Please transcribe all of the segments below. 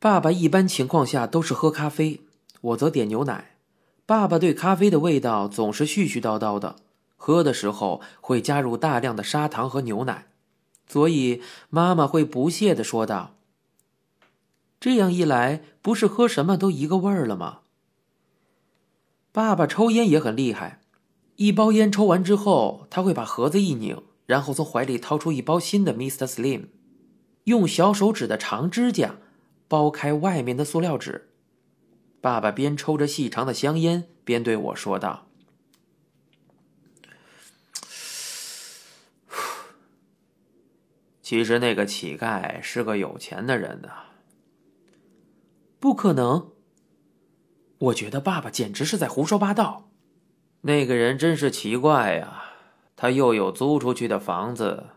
爸爸一般情况下都是喝咖啡，我则点牛奶。爸爸对咖啡的味道总是絮絮叨叨的，喝的时候会加入大量的砂糖和牛奶，所以妈妈会不屑的说道：“这样一来，不是喝什么都一个味儿了吗？”爸爸抽烟也很厉害，一包烟抽完之后，他会把盒子一拧，然后从怀里掏出一包新的 Mr. Slim，用小手指的长指甲。剥开外面的塑料纸，爸爸边抽着细长的香烟，边对我说道：“ 其实那个乞丐是个有钱的人呢。”不可能！我觉得爸爸简直是在胡说八道。那个人真是奇怪呀，他又有租出去的房子，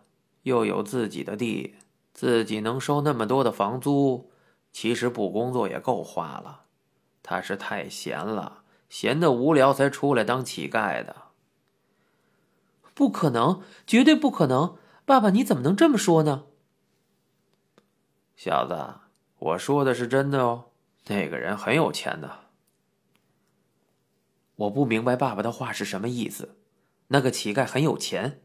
又有自己的地，自己能收那么多的房租。其实不工作也够花了，他是太闲了，闲得无聊才出来当乞丐的。不可能，绝对不可能！爸爸，你怎么能这么说呢？小子，我说的是真的哦，那个人很有钱的。我不明白爸爸的话是什么意思。那个乞丐很有钱。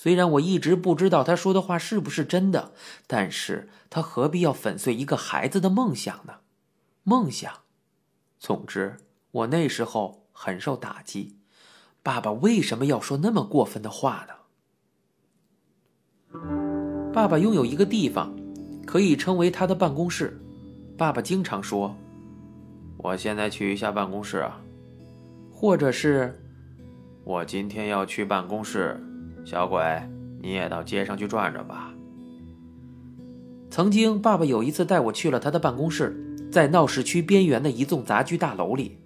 虽然我一直不知道他说的话是不是真的，但是他何必要粉碎一个孩子的梦想呢？梦想。总之，我那时候很受打击。爸爸为什么要说那么过分的话呢？爸爸拥有一个地方，可以称为他的办公室。爸爸经常说：“我现在去一下办公室啊。”或者是：“我今天要去办公室。”小鬼，你也到街上去转转吧。曾经，爸爸有一次带我去了他的办公室，在闹市区边缘的一栋杂居大楼里。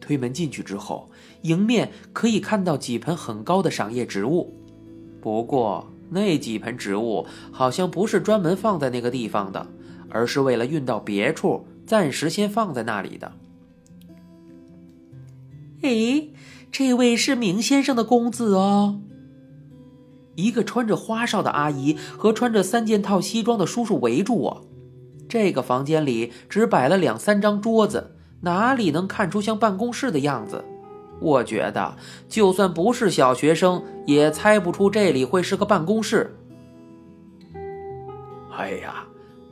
推门进去之后，迎面可以看到几盆很高的赏叶植物。不过，那几盆植物好像不是专门放在那个地方的，而是为了运到别处，暂时先放在那里的。诶，这位是明先生的公子哦。一个穿着花哨的阿姨和穿着三件套西装的叔叔围住我。这个房间里只摆了两三张桌子，哪里能看出像办公室的样子？我觉得，就算不是小学生，也猜不出这里会是个办公室。哎呀，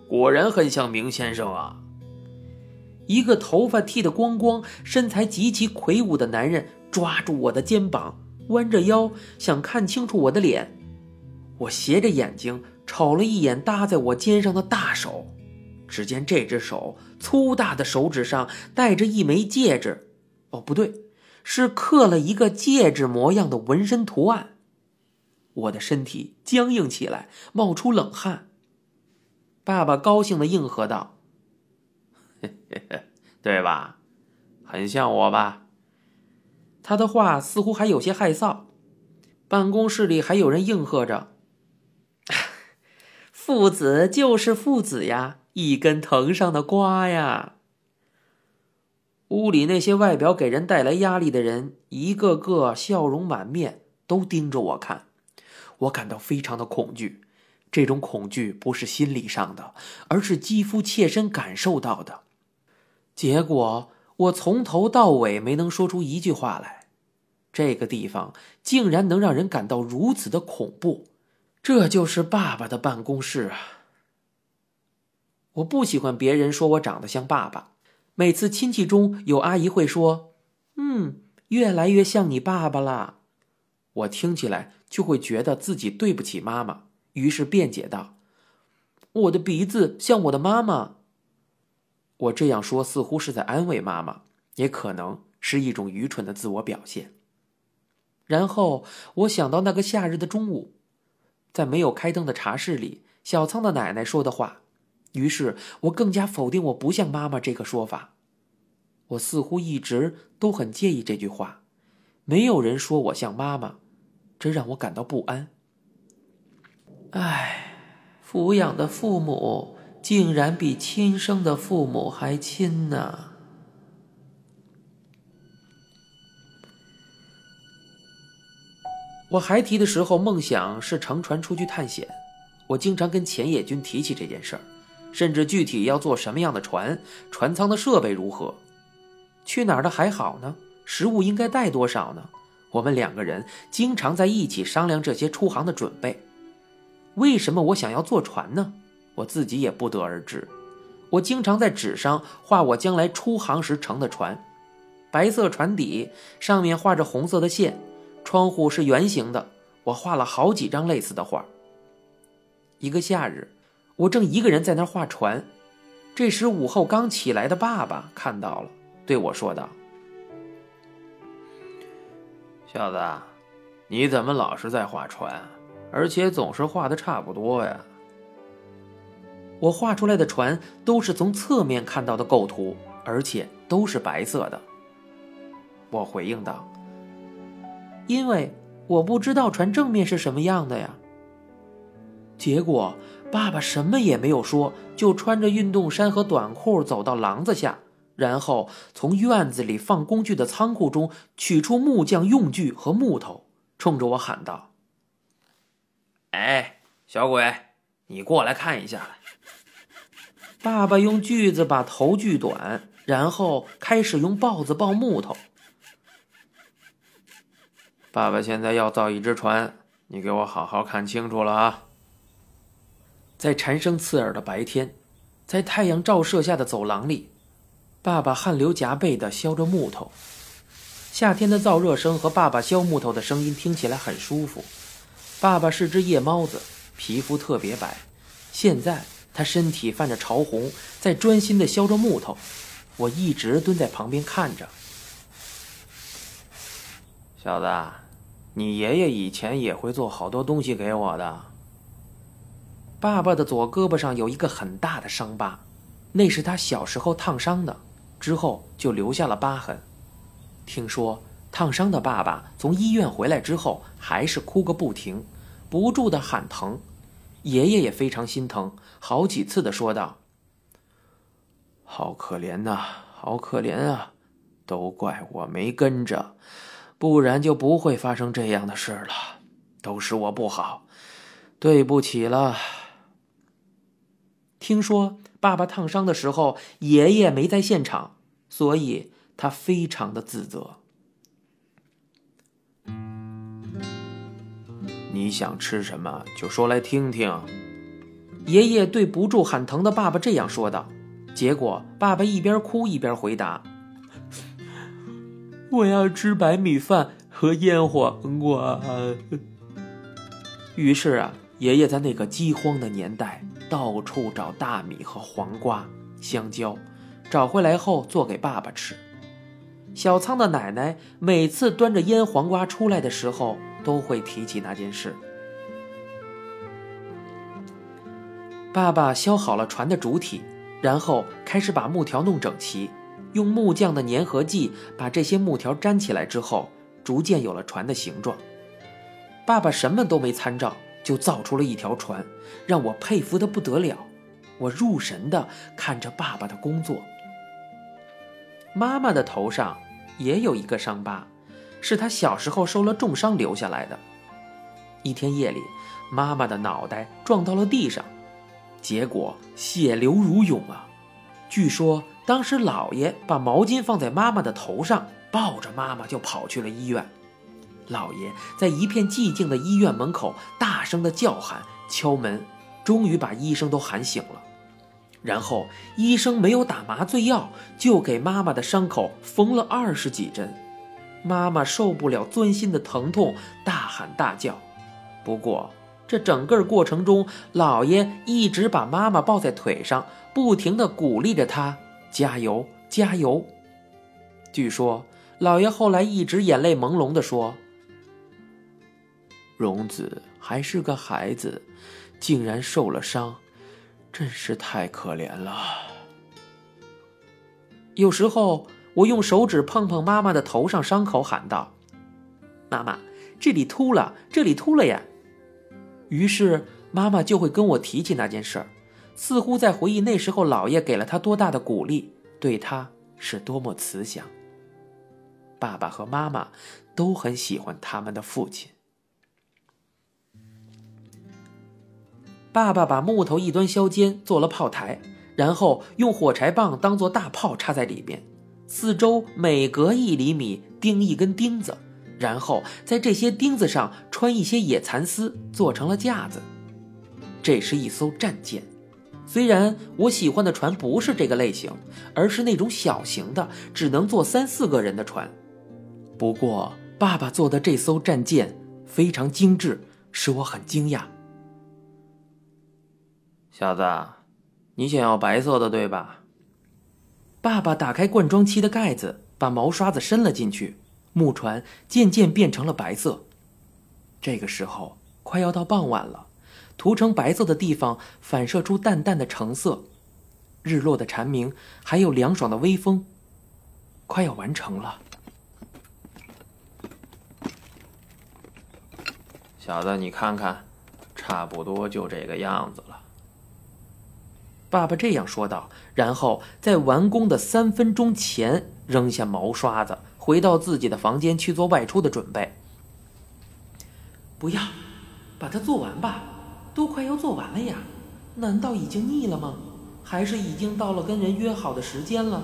果然很像明先生啊！一个头发剃得光光、身材极其魁梧的男人抓住我的肩膀，弯着腰想看清楚我的脸。我斜着眼睛瞅了一眼搭在我肩上的大手，只见这只手粗大的手指上戴着一枚戒指，哦，不对，是刻了一个戒指模样的纹身图案。我的身体僵硬起来，冒出冷汗。爸爸高兴的应和道：“ 对吧？很像我吧？”他的话似乎还有些害臊。办公室里还有人应和着。父子就是父子呀，一根藤上的瓜呀。屋里那些外表给人带来压力的人，一个个笑容满面，都盯着我看。我感到非常的恐惧，这种恐惧不是心理上的，而是肌肤切身感受到的。结果我从头到尾没能说出一句话来。这个地方竟然能让人感到如此的恐怖。这就是爸爸的办公室啊！我不喜欢别人说我长得像爸爸。每次亲戚中有阿姨会说：“嗯，越来越像你爸爸了。”我听起来就会觉得自己对不起妈妈，于是辩解道：“我的鼻子像我的妈妈。”我这样说似乎是在安慰妈妈，也可能是一种愚蠢的自我表现。然后我想到那个夏日的中午。在没有开灯的茶室里，小仓的奶奶说的话，于是我更加否定我不像妈妈这个说法。我似乎一直都很介意这句话，没有人说我像妈妈，这让我感到不安。唉，抚养的父母竟然比亲生的父母还亲呢。我孩提的时候，梦想是乘船出去探险。我经常跟钱野君提起这件事儿，甚至具体要做什么样的船，船舱的设备如何，去哪儿的还好呢？食物应该带多少呢？我们两个人经常在一起商量这些出航的准备。为什么我想要坐船呢？我自己也不得而知。我经常在纸上画我将来出航时乘的船，白色船底上面画着红色的线，窗户是圆形的。我画了好几张类似的画。一个夏日，我正一个人在那儿画船，这时午后刚起来的爸爸看到了，对我说道：“小子，你怎么老是在画船，而且总是画的差不多呀？”我画出来的船都是从侧面看到的构图，而且都是白色的。我回应道：“因为我不知道船正面是什么样的呀。”结果爸爸什么也没有说，就穿着运动衫和短裤走到廊子下，然后从院子里放工具的仓库中取出木匠用具和木头，冲着我喊道：“哎，小鬼，你过来看一下。”爸爸用锯子把头锯短，然后开始用刨子刨木头。爸爸现在要造一只船，你给我好好看清楚了啊！在蝉声刺耳的白天，在太阳照射下的走廊里，爸爸汗流浃背地削着木头。夏天的燥热声和爸爸削木头的声音听起来很舒服。爸爸是只夜猫子，皮肤特别白。现在。他身体泛着潮红，在专心地削着木头。我一直蹲在旁边看着。小子，你爷爷以前也会做好多东西给我的。爸爸的左胳膊上有一个很大的伤疤，那是他小时候烫伤的，之后就留下了疤痕。听说烫伤的爸爸从医院回来之后，还是哭个不停，不住地喊疼。爷爷也非常心疼，好几次的说道：“好可怜呐，好可怜啊！都怪我没跟着，不然就不会发生这样的事了。都是我不好，对不起了。”听说爸爸烫伤的时候，爷爷没在现场，所以他非常的自责。你想吃什么，就说来听听。爷爷对不住喊疼的爸爸这样说道。结果爸爸一边哭一边回答：“我要吃白米饭和腌黄瓜。”于是啊，爷爷在那个饥荒的年代，到处找大米和黄瓜、香蕉，找回来后做给爸爸吃。小仓的奶奶每次端着腌黄瓜出来的时候。都会提起那件事。爸爸削好了船的主体，然后开始把木条弄整齐，用木匠的粘合剂把这些木条粘起来之后，逐渐有了船的形状。爸爸什么都没参照，就造出了一条船，让我佩服的不得了。我入神的看着爸爸的工作。妈妈的头上也有一个伤疤。是他小时候受了重伤留下来的。一天夜里，妈妈的脑袋撞到了地上，结果血流如涌啊！据说当时姥爷把毛巾放在妈妈的头上，抱着妈妈就跑去了医院。姥爷在一片寂静的医院门口大声的叫喊、敲门，终于把医生都喊醒了。然后医生没有打麻醉药，就给妈妈的伤口缝了二十几针。妈妈受不了钻心的疼痛，大喊大叫。不过，这整个过程中，姥爷一直把妈妈抱在腿上，不停的鼓励着她：“加油，加油！”据说，老爷后来一直眼泪朦胧地说：“荣子还是个孩子，竟然受了伤，真是太可怜了。”有时候。我用手指碰碰妈妈的头上伤口，喊道：“妈妈，这里秃了，这里秃了呀！”于是妈妈就会跟我提起那件事儿，似乎在回忆那时候姥爷给了他多大的鼓励对他是多么慈祥。爸爸和妈妈都很喜欢他们的父亲。爸爸把木头一端削尖做了炮台然后用火柴棒当做大炮插在里面四周每隔一厘米钉一根钉子然后在这些钉子上穿一些野蚕丝做成了架子。这是一艘战舰。虽然我喜欢的船不是这个类型，而是那种小型的，只能坐三四个人的船。不过，爸爸做的这艘战舰非常精致，使我很惊讶。小子，你想要白色的对吧？爸爸打开灌装漆的盖子，把毛刷子伸了进去，木船渐渐变成了白色。这个时候，快要到傍晚了。涂成白色的地方反射出淡淡的橙色，日落的蝉鸣，还有凉爽的微风，快要完成了。小子，你看看，差不多就这个样子了。爸爸这样说道，然后在完工的三分钟前扔下毛刷子，回到自己的房间去做外出的准备。不要，把它做完吧。都快要做完了呀，难道已经腻了吗？还是已经到了跟人约好的时间了？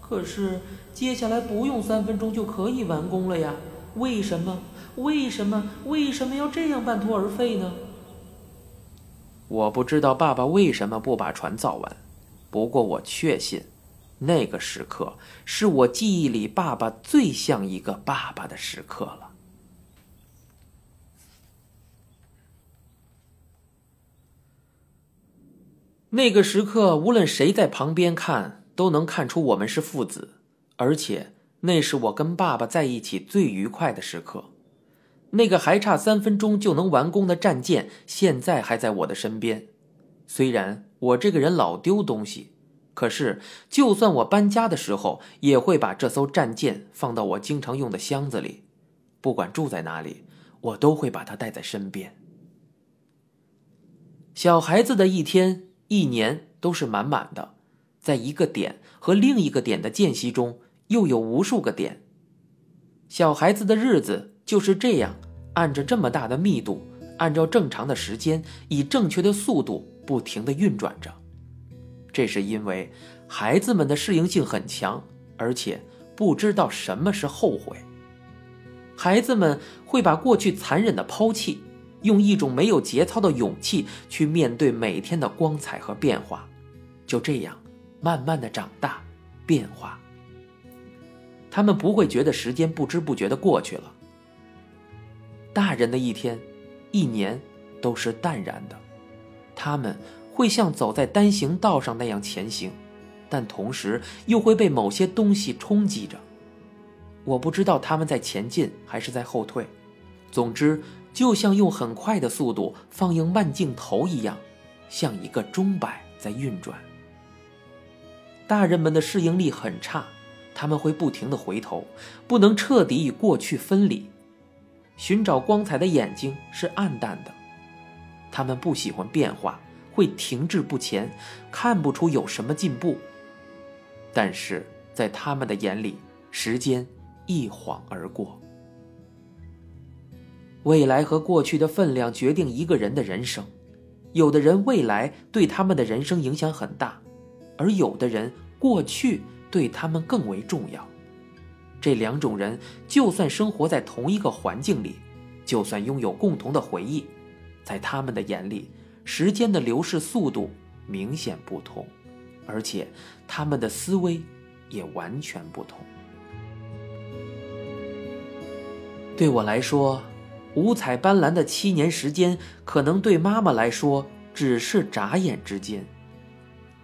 可是接下来不用三分钟就可以完工了呀？为什么？为什么？为什么要这样半途而废呢？我不知道爸爸为什么不把船造完，不过我确信，那个时刻是我记忆里爸爸最像一个爸爸的时刻了。那个时刻，无论谁在旁边看，都能看出我们是父子，而且那是我跟爸爸在一起最愉快的时刻。那个还差三分钟就能完工的战舰，现在还在我的身边。虽然我这个人老丢东西，可是就算我搬家的时候，也会把这艘战舰放到我经常用的箱子里。不管住在哪里，我都会把它带在身边。小孩子的一天。一年都是满满的，在一个点和另一个点的间隙中，又有无数个点。小孩子的日子就是这样，按着这么大的密度，按照正常的时间，以正确的速度不停地运转着。这是因为孩子们的适应性很强，而且不知道什么是后悔。孩子们会把过去残忍的抛弃。用一种没有节操的勇气去面对每天的光彩和变化，就这样慢慢的长大、变化。他们不会觉得时间不知不觉的过去了。大人的一天、一年都是淡然的，他们会像走在单行道上那样前行，但同时又会被某些东西冲击着。我不知道他们在前进还是在后退，总之。就像用很快的速度放映慢镜头一样，像一个钟摆在运转。大人们的适应力很差，他们会不停的回头，不能彻底与过去分离。寻找光彩的眼睛是暗淡的，他们不喜欢变化，会停滞不前，看不出有什么进步。但是在他们的眼里，时间一晃而过。未来和过去的分量决定一个人的人生，有的人未来对他们的人生影响很大，而有的人过去对他们更为重要。这两种人就算生活在同一个环境里，就算拥有共同的回忆，在他们的眼里，时间的流逝速度明显不同，而且他们的思维也完全不同。对我来说。五彩斑斓的七年时间，可能对妈妈来说只是眨眼之间。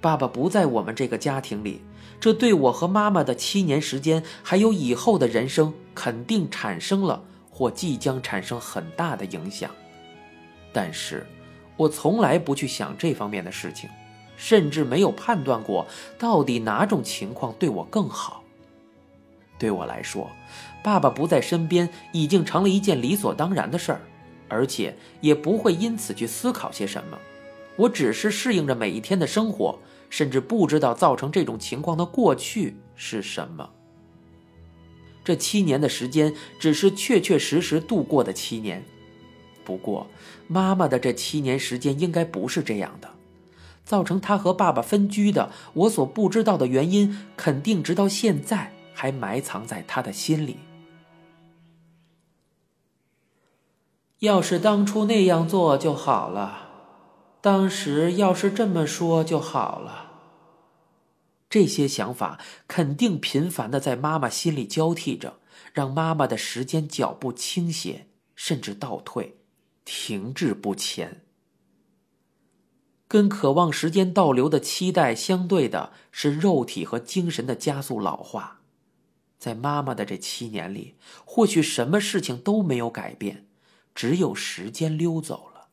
爸爸不在我们这个家庭里，这对我和妈妈的七年时间，还有以后的人生，肯定产生了或即将产生很大的影响。但是，我从来不去想这方面的事情，甚至没有判断过到底哪种情况对我更好。对我来说。爸爸不在身边，已经成了一件理所当然的事儿，而且也不会因此去思考些什么。我只是适应着每一天的生活，甚至不知道造成这种情况的过去是什么。这七年的时间，只是确确实实度过的七年。不过，妈妈的这七年时间应该不是这样的。造成她和爸爸分居的，我所不知道的原因，肯定直到现在还埋藏在她的心里。要是当初那样做就好了，当时要是这么说就好了。这些想法肯定频繁的在妈妈心里交替着，让妈妈的时间脚步倾斜，甚至倒退，停滞不前。跟渴望时间倒流的期待相对的是肉体和精神的加速老化。在妈妈的这七年里，或许什么事情都没有改变。只有时间溜走了。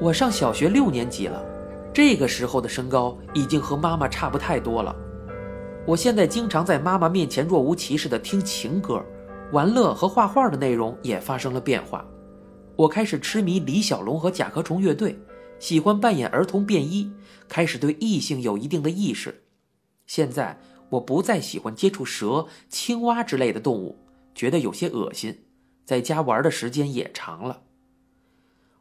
我上小学六年级了，这个时候的身高已经和妈妈差不太多了。我现在经常在妈妈面前若无其事的听情歌，玩乐和画画的内容也发生了变化。我开始痴迷李小龙和甲壳虫乐队，喜欢扮演儿童便衣，开始对异性有一定的意识。现在。我不再喜欢接触蛇、青蛙之类的动物，觉得有些恶心。在家玩的时间也长了。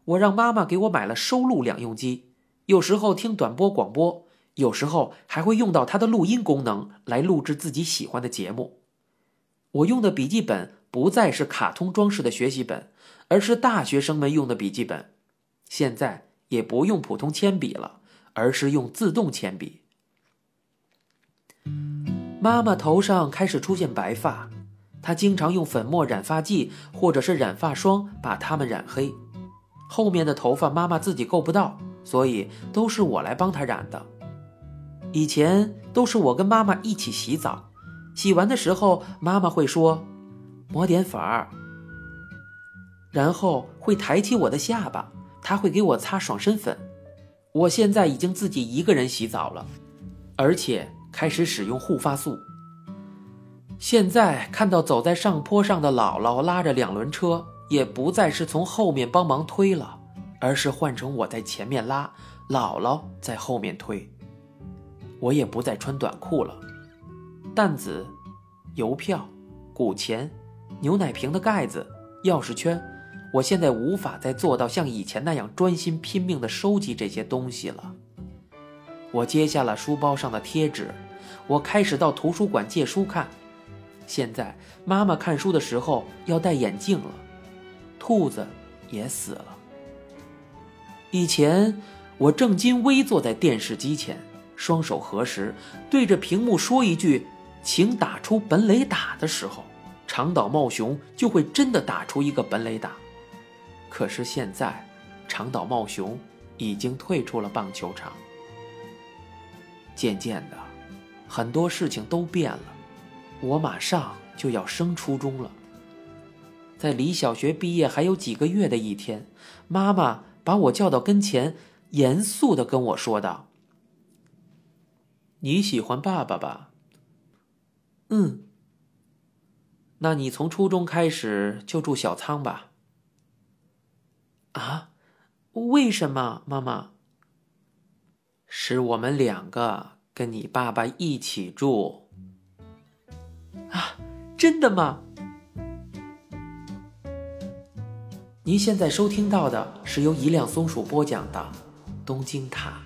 我让妈妈给我买了收录两用机，有时候听短波广播，有时候还会用到它的录音功能来录制自己喜欢的节目。我用的笔记本不再是卡通装饰的学习本，而是大学生们用的笔记本。现在也不用普通铅笔了，而是用自动铅笔。妈妈头上开始出现白发，她经常用粉末染发剂或者是染发霜把它们染黑。后面的头发妈妈自己够不到，所以都是我来帮她染的。以前都是我跟妈妈一起洗澡，洗完的时候妈妈会说：“抹点粉儿。”然后会抬起我的下巴，她会给我擦爽身粉。我现在已经自己一个人洗澡了，而且。开始使用护发素。现在看到走在上坡上的姥姥拉着两轮车，也不再是从后面帮忙推了，而是换成我在前面拉，姥姥在后面推。我也不再穿短裤了。担子、邮票、古钱、牛奶瓶的盖子、钥匙圈，我现在无法再做到像以前那样专心拼命地收集这些东西了。我揭下了书包上的贴纸，我开始到图书馆借书看。现在妈妈看书的时候要戴眼镜了，兔子也死了。以前我正襟危坐在电视机前，双手合十，对着屏幕说一句“请打出本垒打”的时候，长岛茂雄就会真的打出一个本垒打。可是现在，长岛茂雄已经退出了棒球场。渐渐的，很多事情都变了。我马上就要升初中了，在离小学毕业还有几个月的一天，妈妈把我叫到跟前，严肃的跟我说道：“你喜欢爸爸吧？”“嗯。”“那你从初中开始就住小仓吧？”“啊？为什么，妈妈？”是我们两个跟你爸爸一起住啊？真的吗？您现在收听到的是由一辆松鼠播讲的《东京塔》。